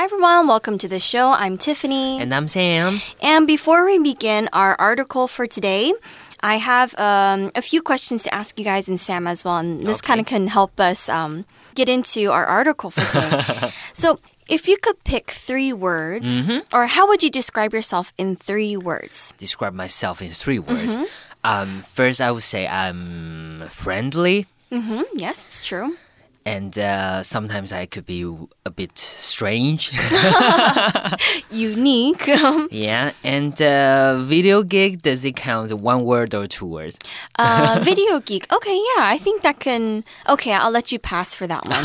Hi everyone, welcome to the show. I'm Tiffany. And I'm Sam. And before we begin our article for today, I have um, a few questions to ask you guys and Sam as well. And this Okay. kind of can help us um, get into our article for today. so, if you could pick three words, Mm-hmm. or how would you describe yourself in three words? Describe myself in three words. Mm-hmm. Um, first, I would say I'm friendly, hmm Yes, it's true. And uh, sometimes I could be a bit strange. Unique. yeah, and uh, video gig, does it count one word or two words? uh, video geek. Okay, yeah, I think that can. Okay, I'll let you pass for that one.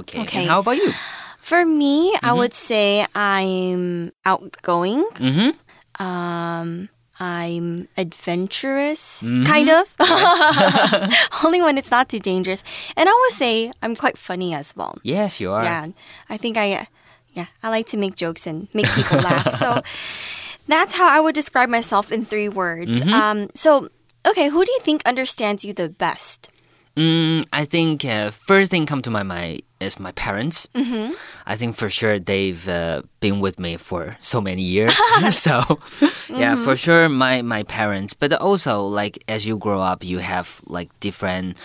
okay. Okay. And how about you? For me, I Mm-hmm. would say I'm outgoing. Mm-hmm. Um, I'm adventurous, Mm-hmm. kind of. Only when it's not too dangerous. And I would say I'm quite funny as well. Yes, you are. Yeah, I think I, uh, yeah, I like to make jokes and make people laugh. So that's how I would describe myself in three words. Mm-hmm. Um, so okay, who do you think understands you the best? Mm, I think uh, first thing come to my mind is my parents. Mm-hmm. I think for sure they've uh, been with me for so many years. so yeah, for sure my my parents. But also like as you grow up, you have like different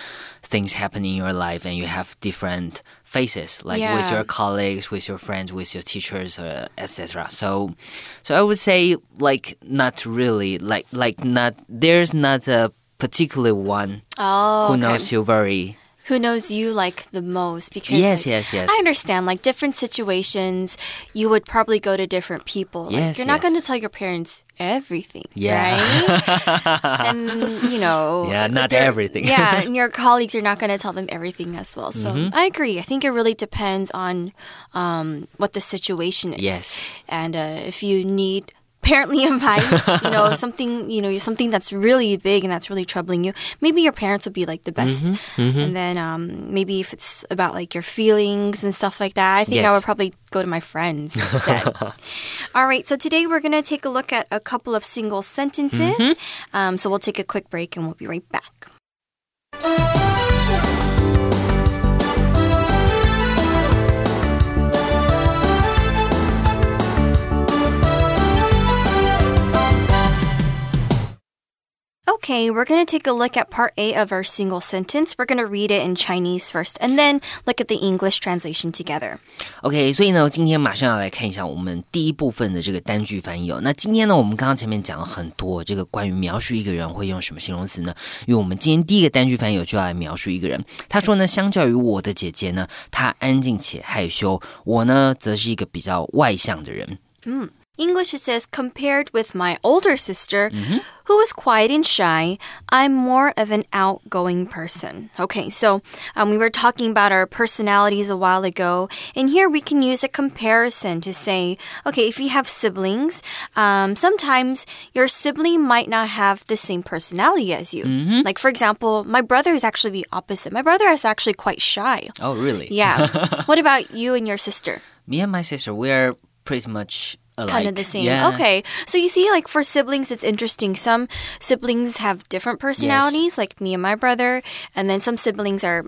things happening in your life, and you have different faces, like with your colleagues, with your friends, with your teachers, uh, etc. So so I would say like not really like like not there's not a particular one Oh, who okay. knows you very who knows you like the most because Yes, like, yes, yes. I understand like different situations you would probably go to different people. Like, Yes, you're not yes. going to tell your parents everything, Yeah. right? and you know, Yeah, not everything. yeah, and your colleagues you're not going to tell them everything as well. So Mm-hmm. I agree. I think it really depends on um, what the situation is. Yes. and uh, if you need apparently advice you know something you know something that's really big and that's really troubling you. Maybe your parents would be like the best. Mm-hmm, and then um, maybe if it's about like your feelings and stuff like that i think i would probably go to my friends instead. All right so today we're going to take a look at a couple of single sentences. Mm-hmm. um, so we'll take a quick break and we'll be right back Okay, we're going to take a look at part A of our single sentence. We're going to read it in Chinese first and then look at the English translation together. OK，所以呢，今天马上要来看一下我们第一部分的这个单句翻译哦。那今天呢，我们刚刚前面讲了很多这个关于描述一个人会用什么形容词呢？因为我们今天第一个单句翻译哦就要来描述一个人。他说呢，相较于我的姐姐呢，她安静且害羞，我呢则是一个比较外向的人。 English it says, compared with my older sister, who was quiet and shy, I'm more of an outgoing person. Okay, so um, we were talking about our personalities a while ago, and here we can use a comparison to say, okay, if you have siblings, um, sometimes your sibling might not have the same personality as you. Like, for example, my brother is actually the opposite. My brother is actually quite shy. Oh, really? Yeah. what about you and your sister? Me and my sister, we are pretty much alike. kind of the same. Yeah. Okay. So you see, like for siblings, it's interesting. Some siblings have different personalities, like me and my brother, and then some siblings are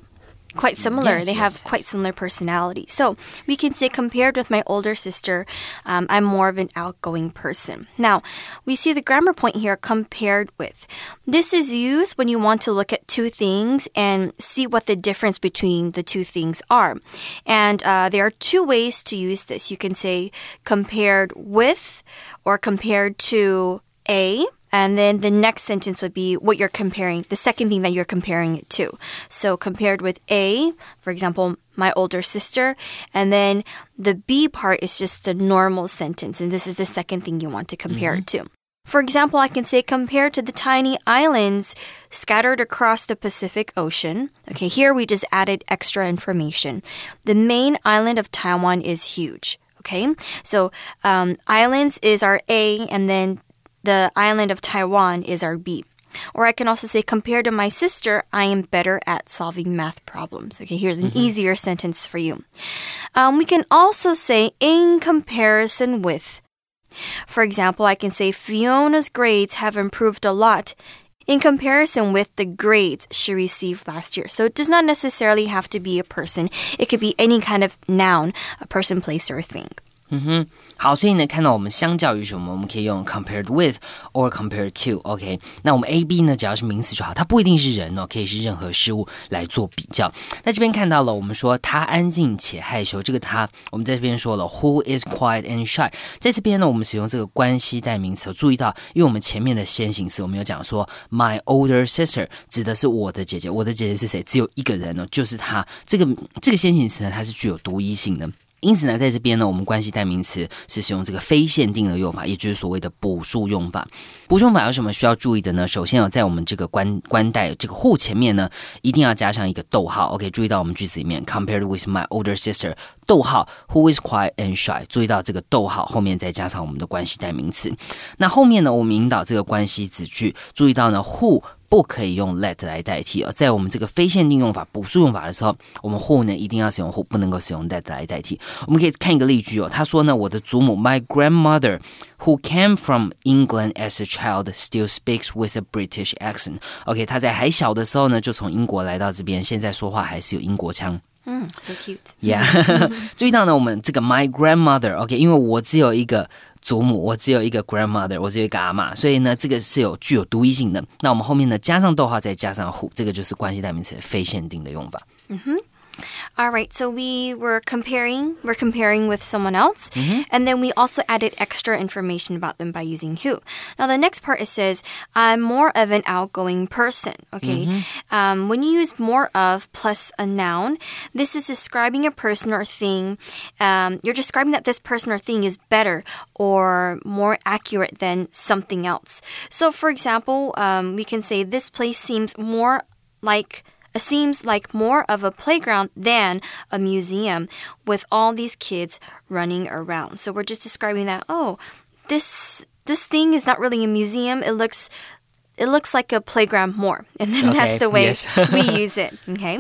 quite similar. Yes, they yes, have yes. quite similar personalities. So we can say, compared with my older sister, um, I'm more of an outgoing person. Now, we see the grammar point here, compared with. This is used when you want to look at two things and see what the difference between the two things are. And uh, there are two ways to use this. You can say compared with or compared to a. And then the next sentence would be what you're comparing, the second thing that you're comparing it to. So compared with A, for example, my older sister. And then the B part is just a normal sentence. And this is the second thing you want to compare it to. For example, I can say compared to the tiny islands scattered across the Pacific Ocean. Okay, here we just added extra information. The main island of Taiwan is huge. Okay, so um, islands is our A, and then the island of Taiwan is our B. Or I can also say, compared to my sister, I am better at solving math problems. Okay, here's an easier sentence for you. Um, we can also say, in comparison with. For example, I can say, Fiona's grades have improved a lot in comparison with the grades she received last year. So it does not necessarily have to be a person, it could be any kind of noun, a person, place, or a thing. 嗯哼，好，所以呢，看到我们相较于什么，我们可以用 compared with or compared to。OK，那我们 A B 呢，只要是名词就好，它不一定是人哦，可以是任何事物来做比较。那这边看到了，我们说他安静且害羞，这个他，我们在这边说了，Who is quiet and shy？在这边呢，我们使用这个关系代名词，注意到，因为我们前面的先行词，我们有讲说，My older sister 指的是我的姐姐，我的姐姐是谁？只有一个人哦，就是她。这个这个先行词呢，它是具有独一性的。因此呢，在这边呢，我们关系代名词是使用这个非限定的用法，也就是所谓的补数用法。补数法有什么需要注意的呢？首先啊，在我们这个关关代这个 who 前面呢，一定要加上一个逗号。OK，注意到我们句子里面 compared with my older sister，逗号 who is quiet and shy。注意到这个逗号后面再加上我们的关系代名词。那后面呢，我们引导这个关系子句，注意到呢 who。不可以用 let 来代替哦，在我们这个非限定用法、补数用法的时候，我们 who 呢一定要使用 who，不能够使用 let 来代替。我们可以看一个例句哦，他说呢，我的祖母 my grandmother who came from England as a child still speaks with a British accent。OK，他在还小的时候呢，就从英国来到这边，现在说话还是有英国腔。嗯，so cute。Yeah，注意到呢，我们这个 my grandmother，OK，因为我只有一个。祖母，我只有一个 grandmother，我只有一个阿妈，所以呢，这个是有具有独一性的。那我们后面呢，加上逗号，再加上 who，这个就是关系代名词非限定的用法。嗯哼。All right, so we were comparing, we're comparing with someone else, mm -hmm. and then we also added extra information about them by using who. Now, the next part it says, I'm more of an outgoing person. Okay, mm -hmm. um, when you use more of plus a noun, this is describing a person or thing. Um, you're describing that this person or thing is better or more accurate than something else. So, for example, um, we can say, This place seems more like seems like more of a playground than a museum with all these kids running around. So we're just describing that, oh, this this thing is not really a museum. It looks it looks like a playground more. And then okay, that's the way yes. we use it. Okay.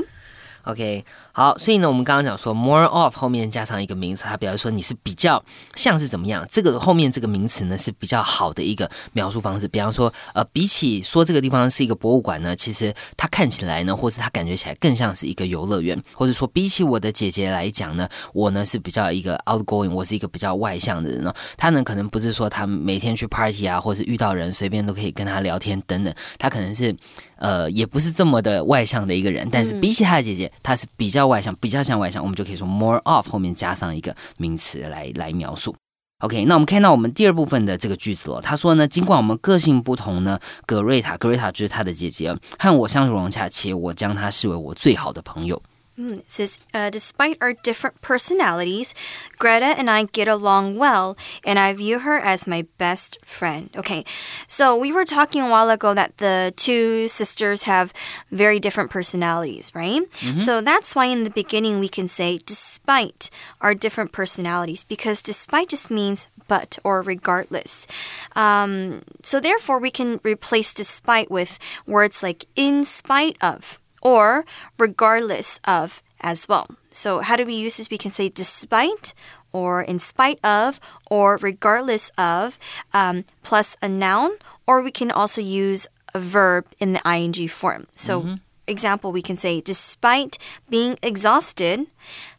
OK，好，所以呢，我们刚刚讲说 more of 后面加上一个名词，它表示说你是比较像是怎么样？这个后面这个名词呢是比较好的一个描述方式。比方说，呃，比起说这个地方是一个博物馆呢，其实它看起来呢，或是它感觉起来更像是一个游乐园。或者说，比起我的姐姐来讲呢，我呢是比较一个 outgoing，我是一个比较外向的人呢。他呢可能不是说他每天去 party 啊，或是遇到人随便都可以跟他聊天等等，他可能是呃也不是这么的外向的一个人。但是比起他的姐姐。他是比较外向，比较像外向，我们就可以说 more of 后面加上一个名词来来描述。OK，那我们看到我们第二部分的这个句子了。他说呢，尽管我们个性不同呢，格瑞塔，格瑞塔就是他的姐姐，和我相处融洽，且我将她视为我最好的朋友。Mm, it says, uh, despite our different personalities, Greta and I get along well, and I view her as my best friend. Okay, so we were talking a while ago that the two sisters have very different personalities, right? Mm -hmm. So that's why in the beginning we can say, despite our different personalities, because despite just means but or regardless. Um, so therefore, we can replace despite with words like in spite of or regardless of as well. So, how do we use this? We can say despite or in spite of or regardless of um, plus a noun, or we can also use a verb in the ing form. So, mm -hmm. example, we can say, despite being exhausted,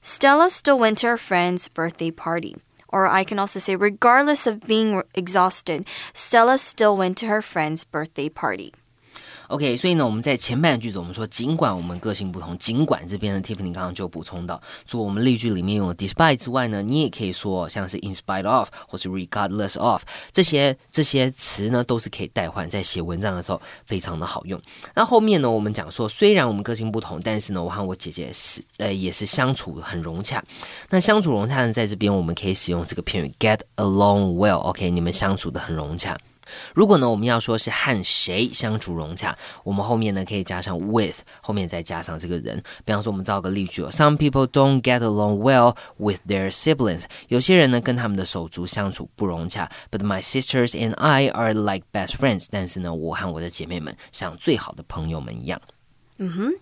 Stella still went to her friend's birthday party. Or I can also say, regardless of being exhausted, Stella still went to her friend's birthday party. OK，所以呢，我们在前半句子我们说，尽管我们个性不同，尽管这边呢，Tiffany 刚刚就补充到，除我们例句里面用 despite 之外呢，你也可以说像是 in spite of 或是 regardless of 这些这些词呢，都是可以代换，在写文章的时候非常的好用。那后面呢，我们讲说，虽然我们个性不同，但是呢，我和我姐姐是呃也是相处很融洽。那相处融洽呢，在这边我们可以使用这个片语 get along well。OK，你们相处的很融洽。如果呢，我们要说是和谁相处融洽，我们后面呢可以加上 with，后面再加上这个人。比方说，我们造个例句哦：Some people don't get along well with their siblings。有些人呢跟他们的手足相处不融洽。But my sisters and I are like best friends。但是呢，我和我的姐妹们像最好的朋友们一样。嗯哼。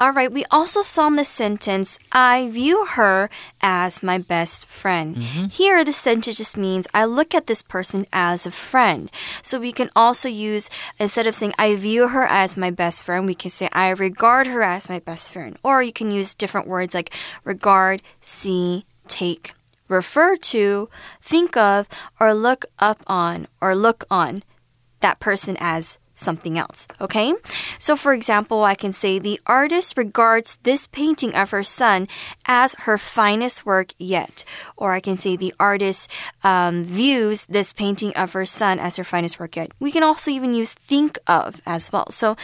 All right, we also saw in the sentence, I view her as my best friend. Mm -hmm. Here, the sentence just means I look at this person as a friend. So we can also use, instead of saying I view her as my best friend, we can say I regard her as my best friend. Or you can use different words like regard, see, take, refer to, think of, or look up on, or look on that person as something else. Okay? So, for example, I can say the artist regards this painting of her son as her finest work yet. Or I can say the artist um, views this painting of her son as her finest work yet. We can also even use think of as well. So,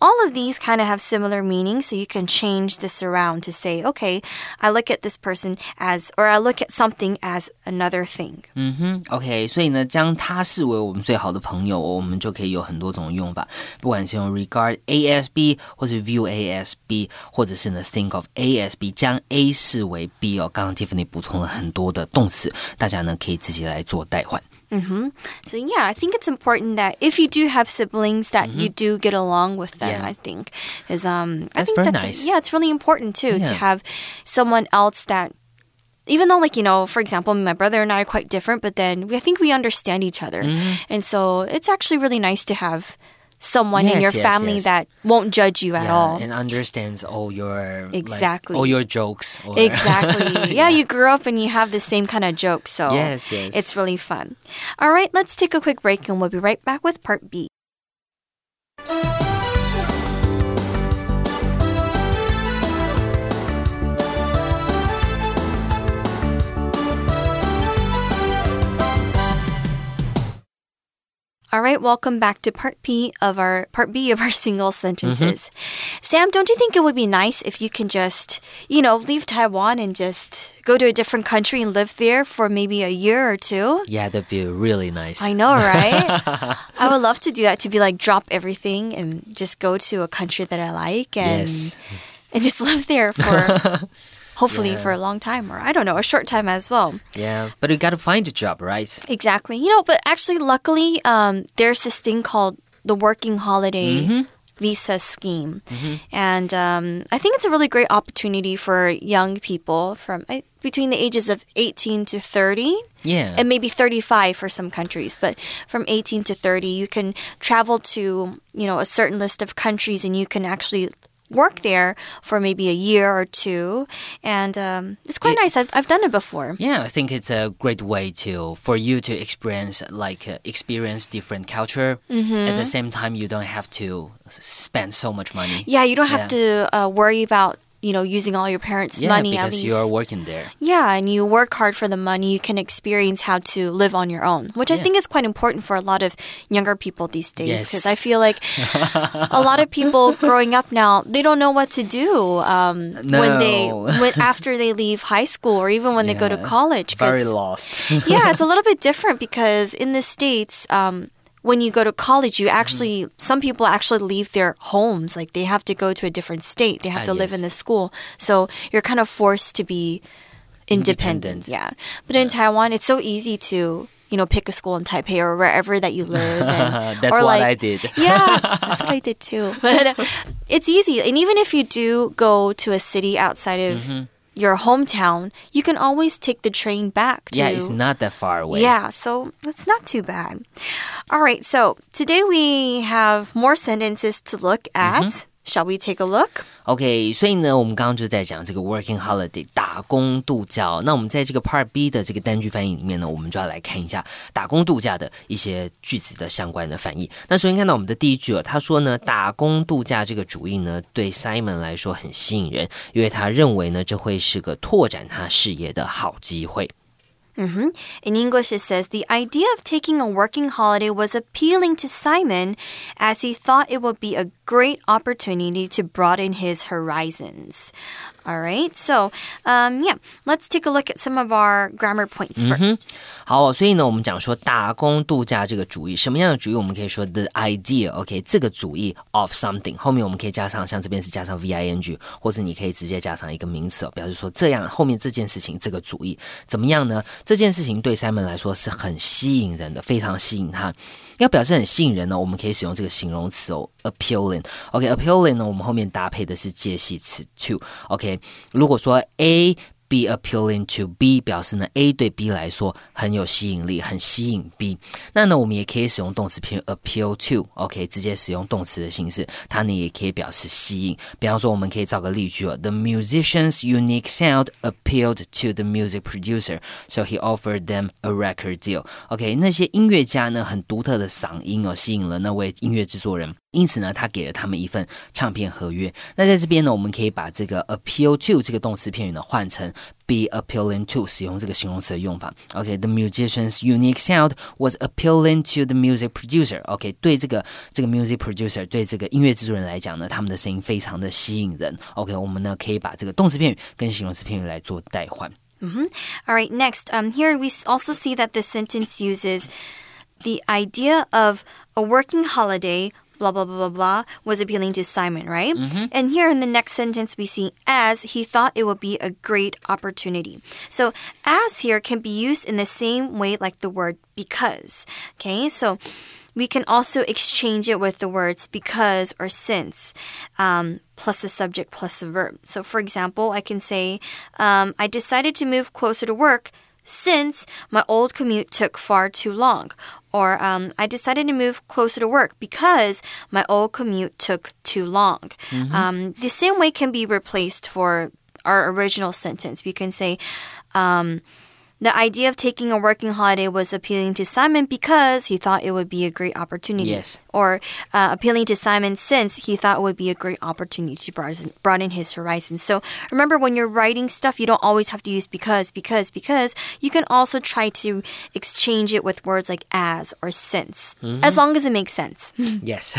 all of these kind of have similar meaning, so you can change this around to say, okay, I look at this person as, or I look at something as another thing. 嗯哼，OK，所以呢，将他视为我们最好的朋友，我们就可以有很多种用法，不管是用 regard A S B，或是 view A S B，或者是呢 think of A S B，将 A 视为 B 哦。刚刚 Tiffany 补充了很多的动词，大家呢可以自己来做代换。 Mm-hmm. So yeah, I think it's important that if you do have siblings, that you do get along with them. Mm-hmm. Yeah. I think is um, I That's think very that's nice. yeah, it's really important too Yeah. to have someone else that. Even though, like you know, for example, my brother and I are quite different, but then we, I think we understand each other, Mm-hmm. and so it's actually really nice to have someone in your yes, family yes. that won't judge you at yeah, all. and understands all your like, Exactly. all your jokes. Or, Exactly. yeah, you grew up and you have the same kind of jokes, so Yes, yes. it's really fun. All right, let's take a quick break and we'll be right back with part B. All right, welcome back to part B of our part B of our single sentences. Sam, don't you think it would be nice if you can just, you know, leave Taiwan and just go to a different country and live there for maybe a year or two? yeah, that'd be really nice. I know, right? I would love to do that to be like drop everything and just go to a country that I like and Yes. and just live there for hopefully Yeah. for a long time or I don't know, a short time as well. Yeah, but you gotta find a job, right? Exactly. You know, but actually, luckily, um, there's this thing called the working holiday visa scheme, and um, I think it's a really great opportunity for young people from I, between the ages of 18 to 30. Yeah. And maybe 35 for some countries, but from 18 to 30, you can travel to, you know, a certain list of countries and you can actually work there for maybe a year or two. And um, it's quite It- nice. I've, I've done it before. Yeah, I think it's a great way to for you to experience like uh, experience different culture. Mm-hmm. At the same time, you don't have to spend so much money. Yeah, you don't have to uh, worry about you know using all your parents' Yeah, money because you are working there. yeah, and you work hard for the money. You can experience how to live on your own, which I think is quite important for a lot of younger people these days. Because I feel like a lot of people growing up now they don't know what to do um, when they when after they leave high school or even when they go to college. Very lost. yeah, it's a little bit different because in the States, um, when you go to college, you actually, some people actually leave their homes. Like they have to go to a different state, they have Ah, to live in the school. So you're kind of forced to be independent. Independent. Yeah. But in Taiwan, it's so easy to. You know, pick a school in Taipei or wherever that you live. And, That's or what like, I did. yeah, that's what I did too. But uh, it's easy. And even if you do go to a city outside of Mm-hmm. Your hometown, you can always take the train back to Yeah, it's not that far away. yeah, so that's not too bad. All right, so today we have more sentences to look at. Mm-hmm. Shall we take a look? OK，所以呢，我们刚刚就在讲这个 working holiday 打工度假哦。那我们在这个 Part B 的这个单句翻译里面呢，我们就要来看一下打工度假的一些句子的相关的翻译。那首先看到我们的第一句哦，他说呢，打工度假这个主意呢，对 Simon 来说很吸引人，因为他认为呢，这会是个拓展他事业的好机会。 In English, it says the idea of taking a working holiday was appealing to Simon as he thought it would be a great opportunity to broaden his horizons. All right, so um, yeah, let's take a look at some of our grammar points first. 好，所以呢，我们讲说打工度假这个主意，什么样的主意？我们可以说 the idea，OK，、这个主意 of something，后面我们可以加上，像这边是加上 v i n g，或者你可以直接加上一个名词哦，表示说这样后面这件事情这个主意怎么样呢？这件事情对 Simon 来说是很吸引人的，非常吸引他。 要表示很吸引人呢，我们可以使用这个形容词哦，appealing。OK，appealing、呢，我们后面搭配的是介系词 to。OK，如果说 A be appealing to B 表示呢 A 对 B 来说很有吸引力，很吸引 B。那呢，我们也可以使用动词片 appeal to，OK，直接使用动词的形式，它呢也可以表示吸引。比方说，我们可以造个例句哦，The musician's unique sound appealed to the music producer, so he offered them a record deal. OK，那些音乐家呢很独特的嗓音哦，吸引了那位音乐制作人。因此呢，他给了他们一份唱片合约。那在这边呢，我们可以把这个 appeal to 这个动词片语呢换成 be appealing to，使用这个形容词的用法。OK，the musician's unique sound was appealing to the music producer。OK，对这个这个 music producer，对这个音乐制作人来讲呢，他们的声音非常的吸引人。OK，我们呢可以把这个动词片语跟形容词片语来做代换。Mm -hmm. All right, next, um, here we also see that the sentence uses the idea of a working holiday blah, blah, blah, blah, blah, was appealing to Simon, right? Mm -hmm. And here in the next sentence, we see as he thought it would be a great opportunity. So, as here can be used in the same way like the word because. Okay, so we can also exchange it with the words because or since, um, plus the subject plus the verb. So, for example, I can say, um, I decided to move closer to work since my old commute took far too long. Or um, I decided to move closer to work because my old commute took too long. Mm -hmm. um, the same way can be replaced for our original sentence. We can say, um, the idea of taking a working holiday was appealing to Simon because he thought it would be a great opportunity. Yes. Or uh, appealing to Simon since he thought it would be a great opportunity to broaden his horizon. So remember, when you're writing stuff, you don't always have to use because, because, because. You can also try to exchange it with words like as or since, mm -hmm. as long as it makes sense. yes.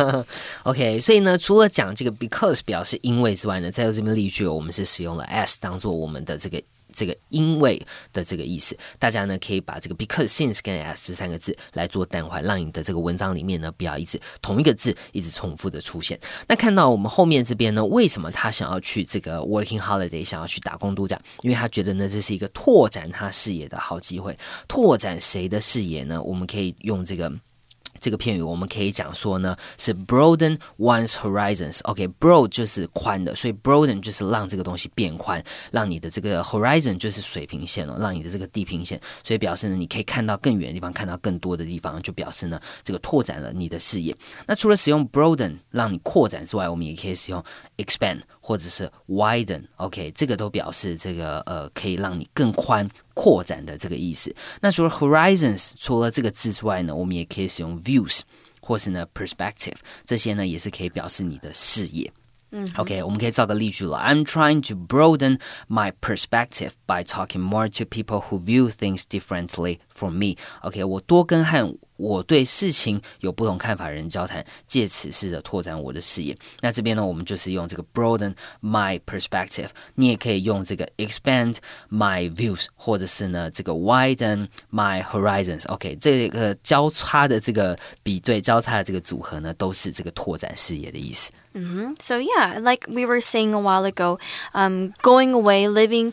OK，所以呢，除了讲这个 because 表示因为之外呢，在这边例句我们是使用了 as 当做我们的这个。 这个因为的这个意思，大家呢可以把这个 because since 跟 as 这三个字来做淡化，让你的这个文章里面呢不要一直同一个字一直重复的出现。那看到我们后面这边呢，为什么他想要去这个 working holiday，想要去打工度假？因为他觉得呢这是一个拓展他视野的好机会。拓展谁的视野呢？我们可以用这个。这个片语我们可以讲说呢，是 broaden one's horizons。OK，broad 就是宽的，所以 broaden 就是让这个东西变宽，让你的这个 horizon 就是水平线了，让你的这个地平线，所以表示呢，你可以看到更远的地方，看到更多的地方，就表示呢，这个拓展了你的视野。那除了使用 broaden 让你扩展之外，我们也可以使用 expand 或者是 widen。OK，这个都表示这个呃，可以让你更宽。扩展的这个意思。那除了 horizons，除了这个字之外呢，我们也可以使用 views 或是呢 perspective，这些呢也是可以表示你的视野。嗯，OK，我们可以造个例句了。I'm trying to broaden my perspective by talking more to people who view things differently from me. OK，我多跟和 我对事情有不同看法的人交谈，借此试着拓展我的视野。那这边呢，我们就是用这个 broaden my perspective，你也可以用这个 expand my views，或者是呢这个 widen my horizons。OK，这个交叉的这个比对，交叉的这个组合呢，都是这个拓展视野的意思。Mm -hmm. So yeah, like we were saying a while ago, um, going away, living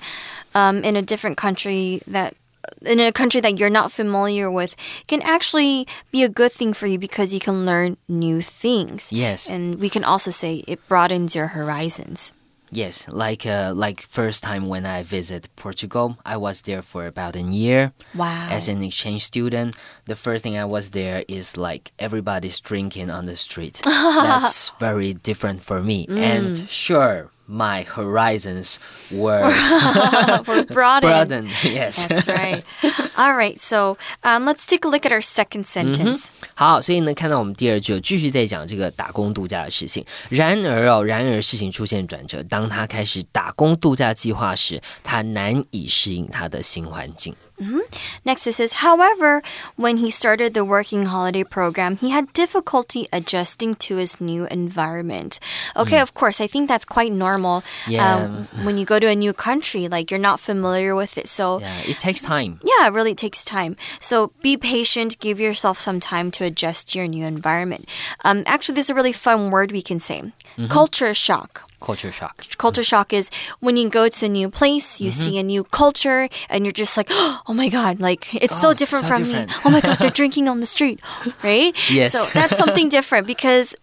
um, in a different country that in a country that you're not familiar with can actually be a good thing for you because you can learn new things. Yes. And we can also say it broadens your horizons. Yes, like uh, like first time when I visit Portugal, I was there for about a year. Wow. As an exchange student, the first thing I was there is like everybody's drinking on the street. That's very different for me. Mm. And sure, my horizons were, were broadened. broadened. Yes, that's right. All right, so um, let's take a look at our second sentence. 好，所以呢，看到我们第二句继续在讲这个打工度假的事情。然而哦，然而事情出现转折，当他开始打工度假计划时，他难以适应他的新环境。 Mm -hmm. Next, it says, however, when he started the working holiday program, he had difficulty adjusting to his new environment. Okay, mm. of course, I think that's quite normal. Yeah. Um, when you go to a new country, like you're not familiar with it. So, yeah, it takes time. Yeah, it really takes time. So, be patient, give yourself some time to adjust to your new environment. Um, actually, there's a really fun word we can say mm -hmm. culture shock. Culture shock. Culture shock is when you go to a new place, you mm-hmm. see a new culture, and you're just like, oh my god, like it's so Oh, different so from different. me. Oh my god, they're drinking on the street, right? Yes. So that's something different because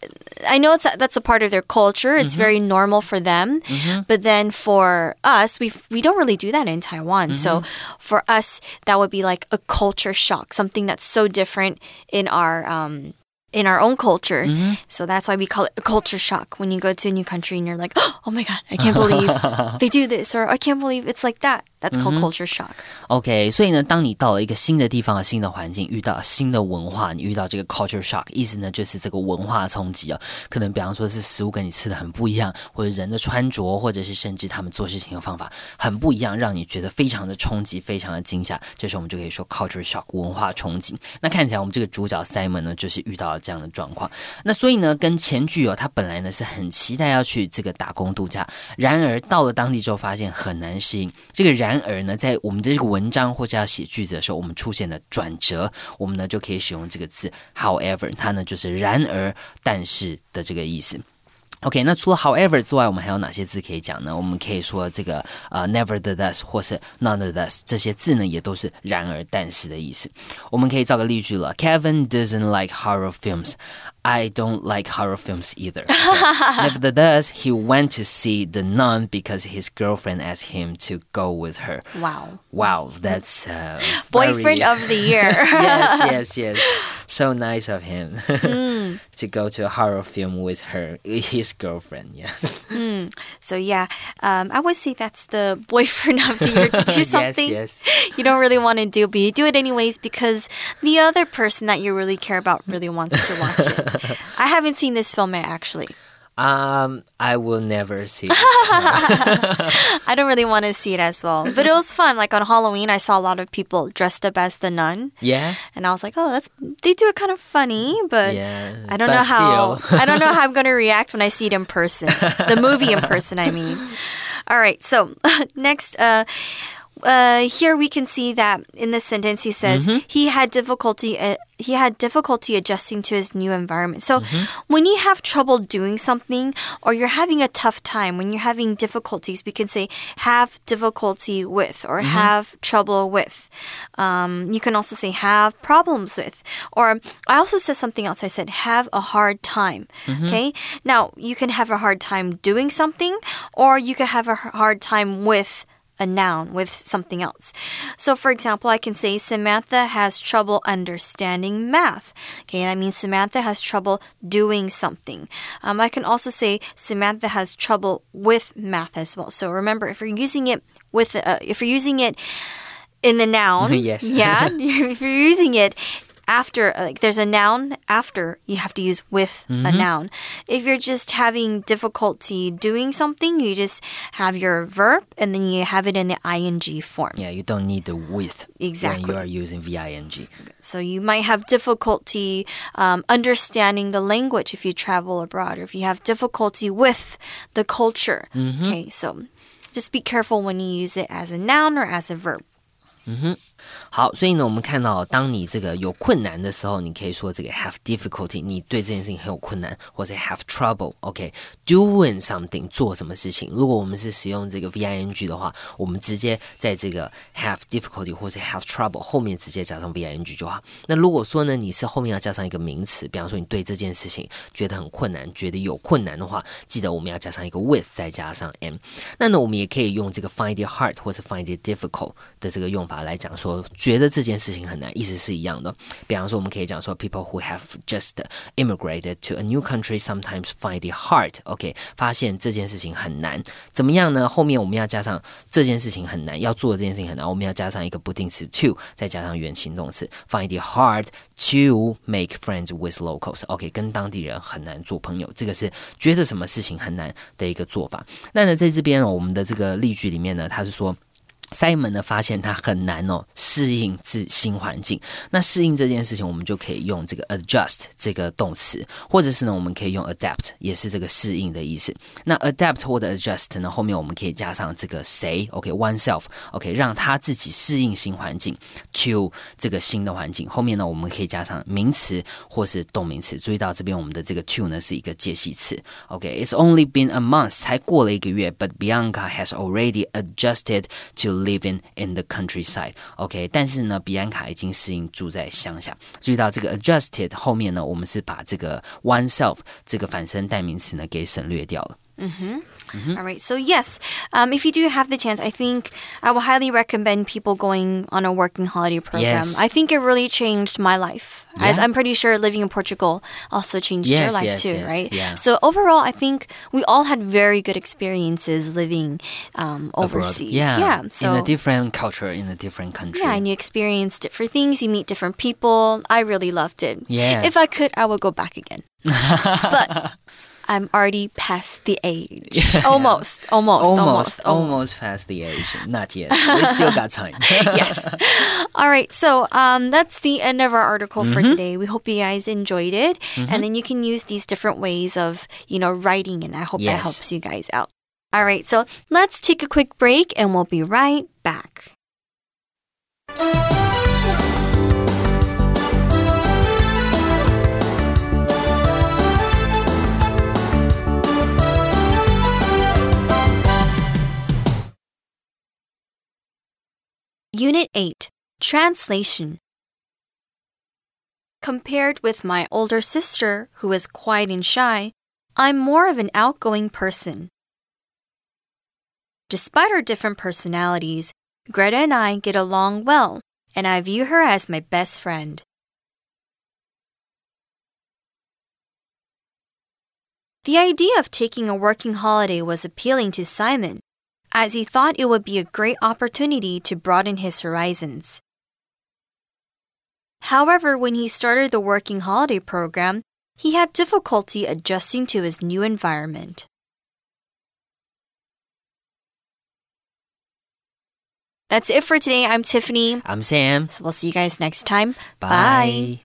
I know it's that's a part of their culture. It's mm-hmm. very normal for them, mm-hmm. but then for us, we we don't really do that in Taiwan. So for us, that would be like a culture shock, something that's so different in our um, in our own culture. So that's why we call it a culture shock when you go to a new country and you're like, oh my God, I can't believe they do this, or I can't believe it's like that. That's called culture shock. OK，所以呢，当你到了一个新的地方、新的环境，遇到新的文化，你遇到这个 culture shock，意思呢就是这个文化冲击哦。可能比方说是食物跟你吃的很不一样，或者人的穿着，或者是甚至他们做事情的方法很不一样，让你觉得非常的冲击，非常的惊吓。这时候我们就可以说 culture shock 文化冲击。那看起来我们这个主角 Simon 呢，就是遇到了 这样的状况。那所以呢，跟前句哦，他本来呢是很期待要去这个打工度假，然而到了当地之后发现很难适应。这个然而呢，在我们的这个文章或者要写句子的时候，我们出现了转折，我们呢就可以使用这个字 however，它呢就是然而但是的这个意思。OK，那除了 however 之外，我们还有哪些字可以讲呢？我们可以说这个呃 nevertheless 或是 nonetheless 这些字呢，也都是然而但是的意思。我们可以造个例句了：Kevin doesn't like horror films. I don't like horror films either. Nevertheless, he went to see The Nun because his girlfriend asked him to go with her. Wow. Wow, that's uh, Boyfriend very- of the year. yes, yes, yes. So nice of him to go to a horror film with her, his girlfriend. Yeah. so yeah, um, I would say that's the boyfriend of the year to do yes, something yes. you don't really want to do, but you do it anyways because the other person that you really care about really wants to watch it. I haven't seen this film yet, actually. Um, I will never see. it. I don't really want to see it as well. But it was fun. Like on Halloween, I saw a lot of people dressed up as the nun. yeah. And I was like, oh, that's they do it kind of funny, but Yeah, I don't know how. I don't know how I'm gonna react when I see it in person. the movie in person, I mean. All right, so next, uh, uh, here we can see that in this sentence he says Mm-hmm. he had difficulty. Uh, he had difficulty adjusting to his new environment. So, Mm-hmm. when you have trouble doing something, or you're having a tough time, when you're having difficulties, we can say have difficulty with, or Mm-hmm. have trouble with. Um, you can also say have problems with. Or I also said something else. I said have a hard time. Mm-hmm. Okay. Now you can have a hard time doing something, or you can have a hard time with a noun with something else. So, for example, I can say Samantha has trouble understanding math. Okay, that means Samantha has trouble doing something. Um, I can also say Samantha has trouble with math as well. So remember, if you're using it with, uh, if you're using it in the noun, Yes. yeah, if you're using it after like there's a noun after you have to use with a mm-hmm. noun. If you're just having difficulty doing something you just have your verb and then you have it in the ing form. Yeah, you don't need the with exactly when you are using ving. so you might have difficulty um, understanding the language if you travel abroad or if you have difficulty with the culture. Mm-hmm. Okay so just be careful when you use it as a noun or as a verb mm-hmm. 好，所以呢，我们看到，当你这个有困难的时候，你可以说这个 have difficulty，你对这件事情很有困难，或者 have trouble，OK，doing、something 做什么事情。如果我们是使用这个 ving 的话，我们直接在这个 have difficulty 或者 have trouble 后面直接加上 ving 就好。那如果说呢，你是后面要加上一个名词，比方说你对这件事情觉得很困难，觉得有困难的话，记得我们要加上一个 with，再加上 m。那呢，我们也可以用这个 find it hard 或是 find it difficult 的这个用法来讲说，觉得这件事情很难，意思是一样的。比方说，我们可以讲说，people who have just immigrated to a new country sometimes find it hard。OK，发现这件事情很难，怎么样呢？后面我们要加上这件事情很难，要做的这件事情很难，我们要加上一个不定词 to，再加上原形动词，find it hard to make friends with locals。OK，跟当地人很难做朋友，这个是觉得什么事情很难的一个做法。那呢，在这边我们的这个例句里面呢，他是说。Simon 呢发现他很难哦适应自新环境。那适应这件事情，我们就可以用这个 adjust 这个动词，或者是呢，我们可以用 adapt，也是这个适应的意思。那 adapt 或者 adjust 呢，后面我们可以加上这个谁，OK，oneself，OK，让他自己适应新环境，to 这个新的环境。后面呢，我们可以加上名词或是动名词。注意到这边我们的这个 to 呢是一个介系词。OK，it's only been a month，才过了一个月，but Bianca has already adjusted to living in the countryside. Ok 但是呢比安卡已经适应住在乡下注意到这个 adjusted 后面呢我们是把这个 oneself 这个反身代名词呢给省略掉了。嗯哼。Mm-hmm. All right. So yes, um, if you do have the chance, I think I will highly recommend people going on a working holiday program. Yes. I think it really changed my life. Yeah. As I'm pretty sure living in Portugal also changed your life yes, too, yes. right? Yeah. So overall, I think we all had very good experiences living um, overseas. Yeah. Yeah. So in a different culture, in a different country. yeah, and you experience different things. You meet different people. I really loved it. Yeah. If I could, I would go back again. but I'm already past the age. Almost, almost, almost, almost, almost past the age. Not yet. We still got time. yes. All right. So um, that's the end of our article for Mm-hmm. today. We hope you guys enjoyed it, and then you can use these different ways of you know writing, and I hope that helps you guys out. All right. So let's take a quick break, and we'll be right back. Unit 8 Translation Compared with my older sister, who is quiet and shy, I'm more of an outgoing person. Despite our different personalities, Greta and I get along well, and I view her as my best friend. The idea of taking a working holiday was appealing to Simon, as he thought it would be a great opportunity to broaden his horizons. However, when he started the working holiday program, he had difficulty adjusting to his new environment. That's it for today. I'm Tiffany. I'm Sam. So we'll see you guys next time. Bye.